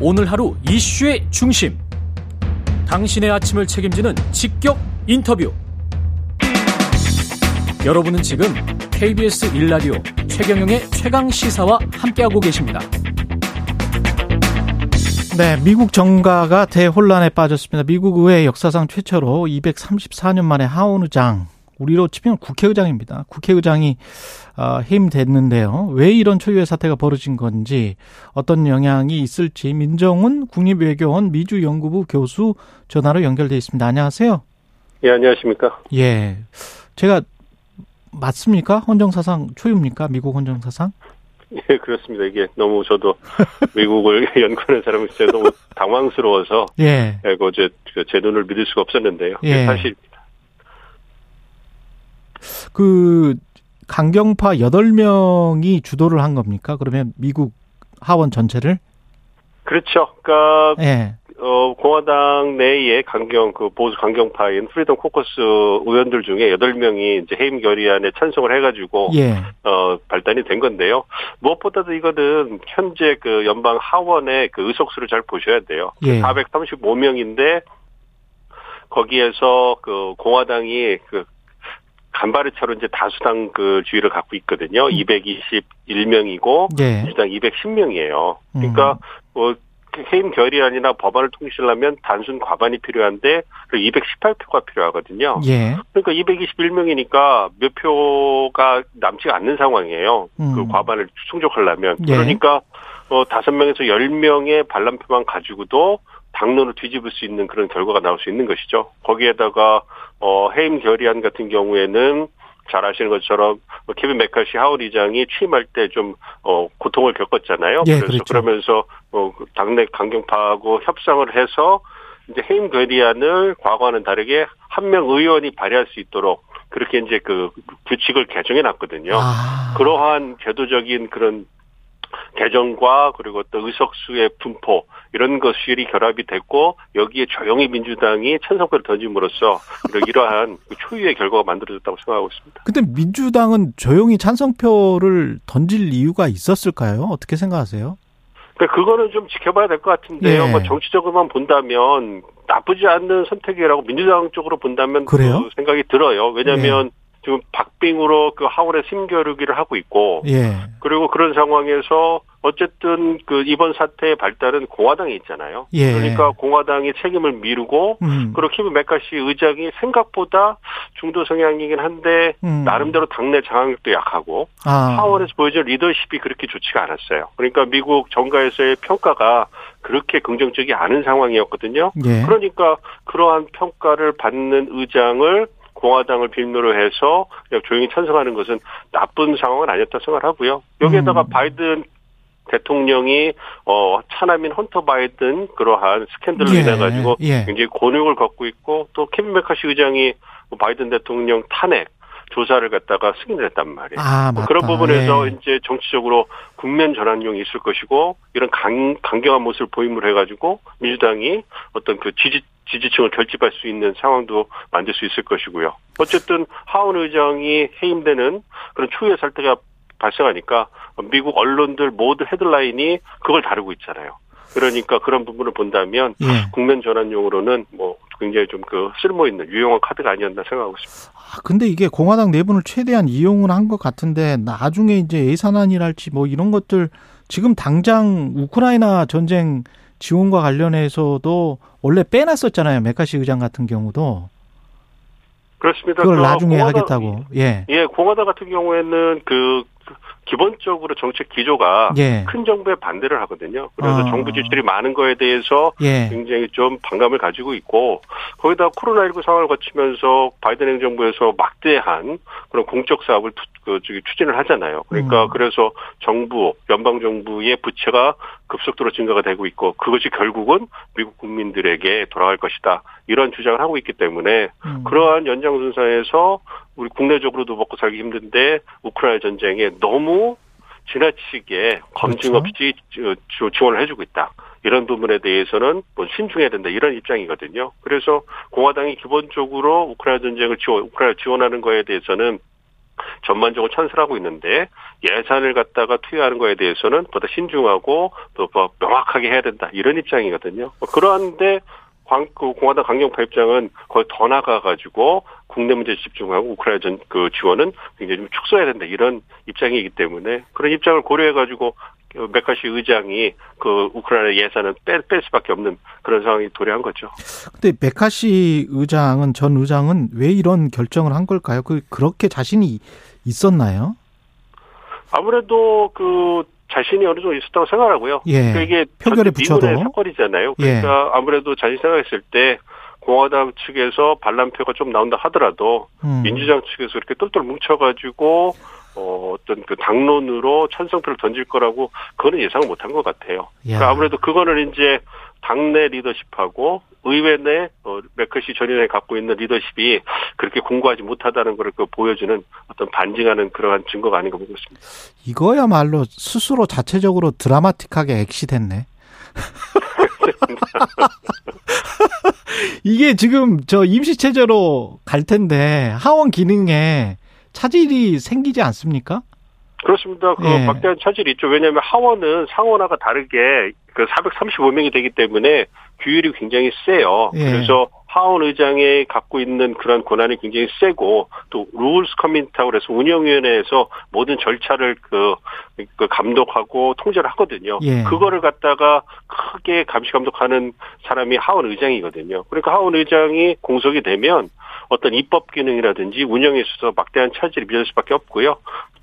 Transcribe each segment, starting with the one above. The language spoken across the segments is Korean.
오늘 하루 이슈의 중심. 당신의 아침을 책임지는 직격 인터뷰. 여러분은 지금 KBS 일라디오 최경영의 최강 시사와 함께하고 계십니다. 네, 미국 정가가 대혼란에 빠졌습니다. 미국 의회 역사상 최초로 234년 만에 하원 의장, 우리로 치면 국회의장입니다. 국회의장이 어, 해임됐는데요. 왜 이런 초유의 사태가 벌어진 건지 어떤 영향이 있을지 민정훈 국립외교원 미주연구부 교수 전화로 연결돼 있습니다. 안녕하세요. 예, 안녕하십니까? 예. 제가 맞습니까? 헌정사상 초유입니까? 미국 헌정사상? 예, 그렇습니다. 이게 너무 저도 미국을 연구하는 사람으로서 너무 당황스러워서 예, 그 제, 제 눈을 믿을 수가 없었는데요. 예. 사실 그 강경파 8명이 주도를 한 겁니까? 그러면 미국 하원 전체를? 그렇죠. 그러니까 예. 어, 공화당 내의 강경 그 보수 강경파인 Freedom Caucus 의원들 중에 8명이 이제 해임 결의안에 찬성을 해 가지고 예. 어, 발단이 된 건데요. 무엇보다도 이거는 현재 그 연방 하원의 그 의석수를 잘 보셔야 돼요. 예. 435명인데 거기에서 그 공화당이 그 간발의 차로 이제 다수당 그 주의를 갖고 있거든요. 음. 221명이고 네. 민주당 210명이에요. 그러니까 음. 뭐 해임 결의안이나 법안을 통실하면 단순 과반이 필요한데 218표가 필요하거든요. 예. 그러니까 221명이니까 몇 표가 남지가 않는 상황이에요. 그 음. 그 과반을 충족하려면 예. 그러니까 어 다섯 명에서 열 명의 반란표만 가지고도 당론을 뒤집을 수 있는 그런 결과가 나올 수 있는 것이죠. 거기에다가 어 해임 결의안 같은 경우에는 잘 아시는 것처럼 케빈 메카시 하원 의장이 취임할 때좀 어, 고통을 겪었잖아요. 예, 그래서 그렇죠. 그러면서 어, 당내 강경파하고 협상을 해서 이제 해임 결의안을 과거와는 다르게 한 명 의원이 발의할 수 있도록 그렇게 이제 그 규칙을 개정해 놨거든요. 아. 그러한 제도적인 그런 개정과 그리고 또 의석수의 분포 이런 것들이 결합이 됐고 여기에 조용히 민주당이 찬성표를 던짐으로써 이러한 그 초유의 결과가 만들어졌다고 생각하고 있습니다. 근데 민주당은 조용히 찬성표를 던질 이유가 있었을까요? 어떻게 생각하세요? 그러니까 그거는 좀 지켜봐야 될 것 같은데요. 네. 뭐 정치적으로만 본다면 나쁘지 않는 선택이라고 민주당 쪽으로 본다면 그래요? 그 생각이 들어요. 왜냐하면 네. 지금 박빙으로 그 하원의 심겨루기를 하고 있고 예. 그리고 그런 상황에서 어쨌든 그 이번 사태의 발달은 공화당에 있잖아요. 예. 그러니까 공화당이 책임을 미루고 음. 그리고 키브 메카시 의장이 생각보다 중도 성향이긴 한데 음. 나름대로 당내 장악력도 약하고 아. 하원에서 보여준 리더십이 그렇게 좋지가 않았어요. 그러니까 미국 정가에서의 평가가 그렇게 긍정적이 않은 상황이었거든요. 예. 그러니까 그러한 평가를 받는 의장을 공화당을 빌미로 해서 조용히 찬성하는 것은 나쁜 상황은 아니었다 생각을 하고요. 여기에다가 음. 바이든 대통령이 어 차남인 헌터 바이든 그러한 스캔들로 예, 인해 가지고 예. 굉장히 곤욕을 겪고 있고 또 케빈 메카시 의장이 바이든 대통령 탄핵 조사를 갖다가 승인을 했단 말이에요. 아, 뭐 그런 부분에서 예. 이제 정치적으로 국면 전환용이 있을 것이고 이런 강, 강경한 모습을 보임을 해가지고 민주당이 어떤 그 지지 지지층을 결집할 수 있는 상황도 만들 수 있을 것이고요. 어쨌든 하원 의장이 해임되는 그런 추후의 사태가 발생하니까 미국 언론들 모두 헤드라인이 그걸 다루고 있잖아요. 그러니까 그런 부분을 본다면 예. 국면 전환용으로는 뭐 굉장히 좀 그 쓸모 있는 유용한 카드가 아니었나 생각하고 있습니다. 아, 근데 이게 공화당 내분을 최대한 이용을 한 것 같은데 나중에 이제 예산안이랄지 뭐 이런 것들 지금 당장 우크라이나 전쟁 지원과 관련해서도 원래 빼놨었잖아요. 메카시 의장 같은 경우도. 그렇습니다. 그걸 나중에 공화당, 하겠다고. 예. 예, 공화당 같은 경우에는 그 기본적으로 정책 기조가 예. 큰 정부에 반대를 하거든요. 그래서 어. 정부 지출이 많은 거에 대해서 예. 굉장히 좀 반감을 가지고 있고 거기다 코로나19 상황을 거치면서 바이든 행정부에서 막대한 그런 공적 사업을 투, 그 추진을 하잖아요. 그러니까 음. 그래서 정부 연방 정부의 부채가 급속도로 증가가 되고 있고 그것이 결국은 미국 국민들에게 돌아갈 것이다. 이런 주장을 하고 있기 때문에 음. 그러한 연장선상에서 우리 국내적으로도 먹고 살기 힘든데 우크라이나 전쟁에 너무 지나치게 검증 그렇죠. 없이 지원을 해주고 있다. 이런 부분에 대해서는 뭐 신중해야 된다 이런 입장이거든요. 그래서 공화당이 기본적으로 우크라이나 전쟁을 지원, 우크라이나 지원하는 거에 대해서는 전반적으로 찬스하고 있는데 예산을 갖다가 투여하는 거에 대해서는 보다 신중하고 또 명확하게 해야 된다 이런 입장이거든요. 뭐 그러한데 광, 그 공화당 강경 파 입장은 거의 더 나가가지고 국내 문제에 집중하고 우크라이나 전, 그 지원은 굉장히 좀 축소해야 된다 이런 입장이기 때문에 그런 입장을 고려해가지고 그 메카시 의장이 그 우크라이나 예산은 뺄, 뺄 수밖에 없는 그런 상황이 도래한 거죠. 근데 메카시 의장은 전 의장은 왜 이런 결정을 한 걸까요? 그 그렇게 자신이 있었나요? 아무래도 그 자신이 어느 정도 있었다고 생각하고요. 예. 그러니까 이게 표결에 붙여도 사건이잖아요. 그러니까 예. 아무래도 자신이 생각했을 때 공화당 측에서 반란표가 좀 나온다 하더라도 음. 민주당 측에서 이렇게 똘똘 뭉쳐가지고 어, 어떤 그 당론으로 찬성표를 던질 거라고 그거는 예상을 못한 것 같아요. 그러니까 아무래도 그거는 이제 당내 리더십하고 의회 내 어, 메커시 전인에 갖고 있는 리더십이 그렇게 공고하지 못하다는 걸그 보여주는 어떤 반증하는 그러한 증거가 아닌가 보고 있습니다. 이거야말로 스스로 자체적으로 드라마틱하게 엑시됐네. 이게 지금 저 임시 체제로 갈 텐데 하원 기능에 차질이 생기지 않습니까? 그렇습니다. 그 예. 막대한 차질이 있죠. 왜냐하면 하원은 상원하고 다르게 그 435명이 되기 때문에 규율이 굉장히 세요. 예. 그래서 하원 의장이 갖고 있는 그런 권한이 굉장히 세고 또 루울스 커미티라고 그래서 운영위원회에서 모든 절차를 그, 그 감독하고 통제를 하거든요. 예. 그거를 갖다가 크게 감시 감독하는 사람이 하원 의장이거든요. 그러니까 하원 의장이 공석이 되면 어떤 입법 기능이라든지 운영에 있어서 막대한 차질이 빚을 수밖에 없고요.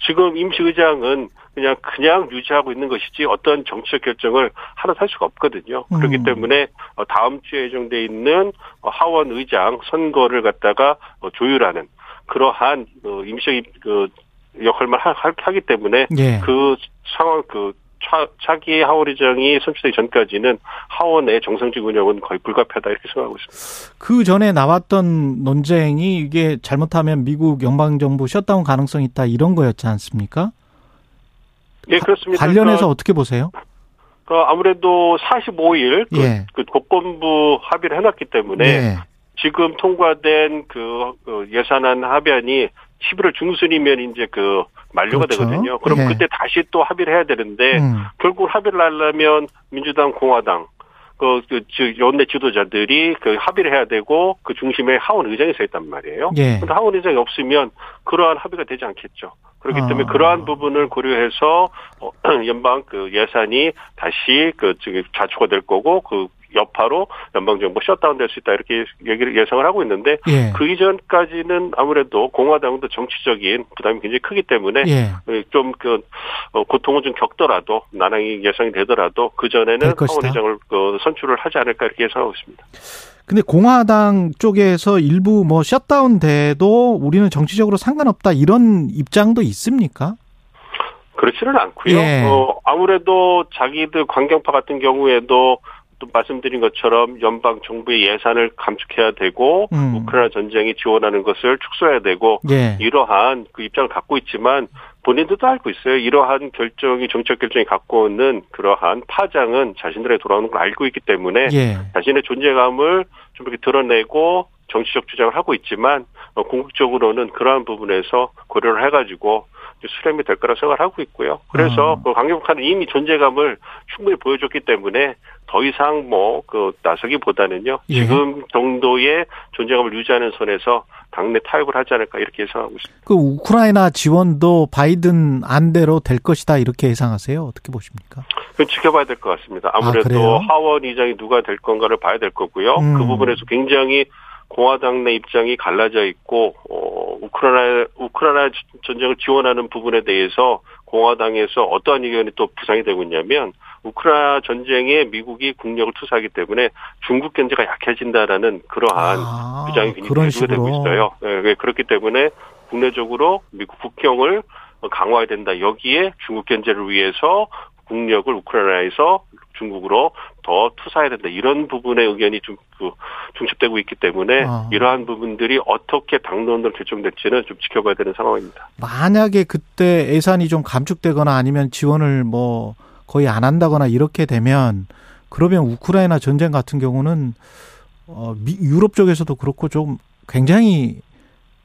지금 임시 의장은 그냥 그냥 유지하고 있는 것이지 어떤 정치적 결정을 하나도 할 수가 없거든요. 음. 그렇기 때문에 어, 다음 주에 예정돼 있는 어, 하원 의장 선거를 갖다가 어, 조율하는 그러한 임시 그 역할만 하기 때문에 예. 그 상황 그 차, 차기 하원 의장이 선출되기 전까지는 하원의 정상직 운영은 거의 불가피하다 이렇게 생각하고 있습니다. 그 전에 나왔던 논쟁이 이게 잘못하면 미국 연방정부 셧다운 가능성이 있다 이런 거였지 않습니까? 예, 그렇습니다. 관련해서 그러니까, 어떻게 보세요? 그 아무래도 45일 그, 예. 그 국권부 합의를 해놨기 때문에 예. 지금 통과된 그, 그 예산안 합의안이 11월 중순이면 이제 그 만료가 그렇죠. 되거든요. 그럼 예. 그때 다시 또 합의를 해야 되는데 음. 결국 합의를 하려면 민주당, 공화당 그, 그, 연내 지도자들이 그 합의를 해야 되고 그 중심에 하원 의장이 서 있단 말이에요. 예. 근데 하원 의장이 없으면 그러한 합의가 되지 않겠죠. 그렇기 때문에 아. 그러한 부분을 고려해서 어, 연방 그 예산이 다시 그 저기 자초가 될 거고 그 여파로 연방정부 셧다운 될 수 있다 이렇게 얘기를 예상을 하고 있는데 예. 그 이전까지는 아무래도 공화당도 정치적인 부담이 굉장히 크기 때문에 예. 좀그 어, 고통은 좀 겪더라도 난항이 예상이 되더라도 그 전에는 하원의장을 그 선출을 하지 않을까 이렇게 예상하고 있습니다. 근데 공화당 쪽에서 일부 뭐 셧다운 돼도 우리는 정치적으로 상관없다 이런 입장도 있습니까? 그렇지는 않고요. 예. 어, 아무래도 자기들 관경파 같은 경우에도 또 말씀드린 것처럼 연방 정부의 예산을 감축해야 되고 음. 우크라이나 전쟁이 지원하는 것을 축소해야 되고 예. 이러한 그 입장을 갖고 있지만 본인들도 알고 있어요. 이러한 결정이 정책 결정이 갖고 오는 그러한 파장은 자신들에게 돌아오는 걸 알고 있기 때문에 예. 자신의 존재감을 좀 이렇게 드러내고 정치적 주장을 하고 있지만 어, 궁극적으로는 그러한 부분에서 고려를 해가지고 수렴이 될 거라 생각을 하고 있고요. 그래서 음. 그 강경파는 이미 존재감을 충분히 보여줬기 때문에 더 이상 뭐 그 나서기보다는요. 예. 지금 정도의 존재감을 유지하는 선에서 당내 타협을 하지 않을까 이렇게 예상하고 있습니다. 그 우크라이나 지원도 바이든 안대로 될 것이다 이렇게 예상하세요? 어떻게 보십니까? 그 지켜봐야 될 것 같습니다. 아무래도 아, 하원 의장이 누가 될 건가를 봐야 될 거고요. 음. 그 부분에서 굉장히 공화당 내 입장이 갈라져 있고 어, 우크라이나 우크라이나 전쟁을 지원하는 부분에 대해서 공화당에서 어떠한 의견이 또 부상이 되고 있냐면 우크라이나 전쟁에 미국이 국력을 투사하기 때문에 중국 경제가 약해진다라는 그러한 아, 주장이 굉장히 되고 있어요. 네, 그렇기 때문에 국내적으로 미국 국경을 강화해야 된다. 여기에 중국 경제를 위해서 국력을 우크라이나에서 중국으로 더 투사해야 된다. 이런 부분의 의견이 좀 그 중첩되고 있기 때문에 어. 이러한 부분들이 어떻게 당론으로 결정될지는 좀 지켜봐야 되는 상황입니다. 만약에 그때 예산이 좀 감축되거나 아니면 지원을 뭐 거의 안 한다거나 이렇게 되면 그러면 우크라이나 전쟁 같은 경우는 어, 미, 유럽 쪽에서도 그렇고 좀 굉장히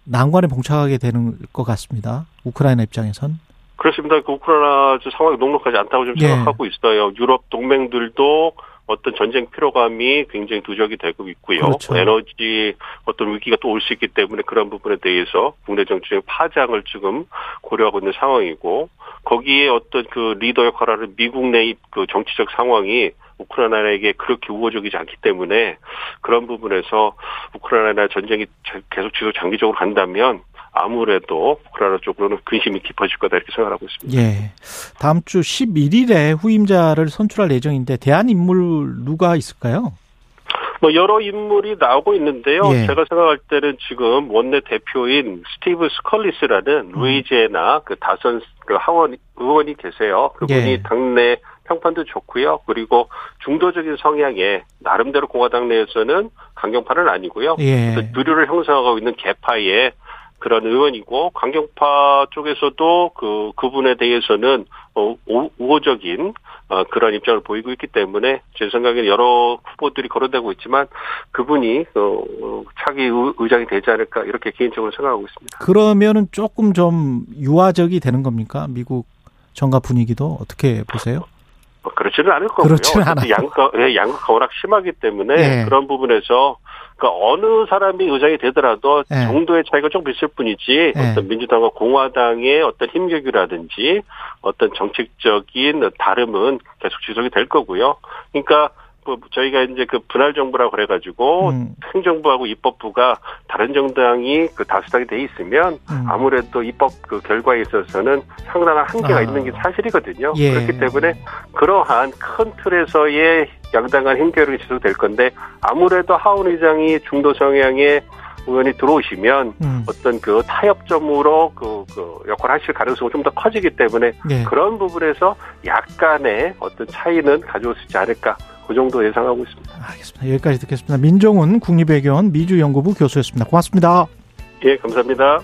난관에 봉착하게 되는 것 같습니다. 우크라이나 입장에선. 그렇습니다. 그 우크라이나 상황이 녹록하지 않다고 좀 예. 생각하고 있어요. 유럽 동맹들도 어떤 전쟁 피로감이 굉장히 누적이 되고 있고요. 그렇죠. 에너지 어떤 위기가 또 올 수 있기 때문에 그런 부분에 대해서 국내 정치적 파장을 지금 고려하고 있는 상황이고 거기에 어떤 그 리더 역할을 하는 미국 내 그 정치적 상황이 우크라이나에게 그렇게 우호적이지 않기 때문에 그런 부분에서 우크라이나 전쟁이 계속 지속 장기적으로 간다면 아무래도 우크라이나 쪽으로는 근심이 깊어질 거다 이렇게 생각하고 있습니다. 예. 다음 주 11일에 후임자를 선출할 예정인데 대한 인물 누가 있을까요? 뭐 여러 인물이 나오고 있는데요. 예. 제가 생각할 때는 지금 원내 대표인 스티브 스컬리스라는 음. 루이지애나 그 다선 그 하원 의원이 계세요. 그분이 예. 당내 평판도 좋고요. 그리고 중도적인 성향의 나름대로 공화당 내에서는 강경파는 아니고요. 예. 누류를 형성하고 있는 개파의 그런 의원이고 강경파 쪽에서도 그 그분에 대해서는 어, 우호적인 어, 그런 입장을 보이고 있기 때문에 제 생각에는 여러 후보들이 거론되고 있지만 그분이 어, 차기 의장이 되지 않을까 이렇게 개인적으로 생각하고 있습니다. 그러면은 조금 좀 유화적이 되는 겁니까? 미국 정가 분위기도 어떻게 보세요? 뭐 그렇지는 않을 거고요. 그렇지는. 양가, 예, 양가가 워낙 심하기 때문에 예. 그런 부분에서 그러니까 어느 사람이 의장이 되더라도 예. 정도의 차이가 좀 있을 뿐이지 예. 어떤 민주당과 공화당의 어떤 힘격이라든지 어떤 정책적인 다름은 계속 지속이 될 거고요. 그러니까 뭐 저희가 이제 그 분할 정부라고 그래 가지고 음. 행정부하고 입법부가 다른 정당이 그 다수당이 돼 있으면 음. 아무래도 입법 그 결과에 있어서는 상당한 한계가 아. 있는 게 사실이거든요. 예. 그렇기 때문에 그러한 큰 틀에서의 양당 간 힘결이 지속될 건데 아무래도 하원 의장이 중도 성향의 의원이 들어오시면 음. 어떤 그 타협점으로 그, 그 역할을 하실 가능성이 좀 더 커지기 때문에 네. 그런 부분에서 약간의 어떤 차이는 가져올 수 있지 않을까 그 정도 예상하고 있습니다. 알겠습니다. 여기까지 듣겠습니다. 민종훈 국립외교원 미주연구부 교수였습니다. 고맙습니다. 예, 감사합니다.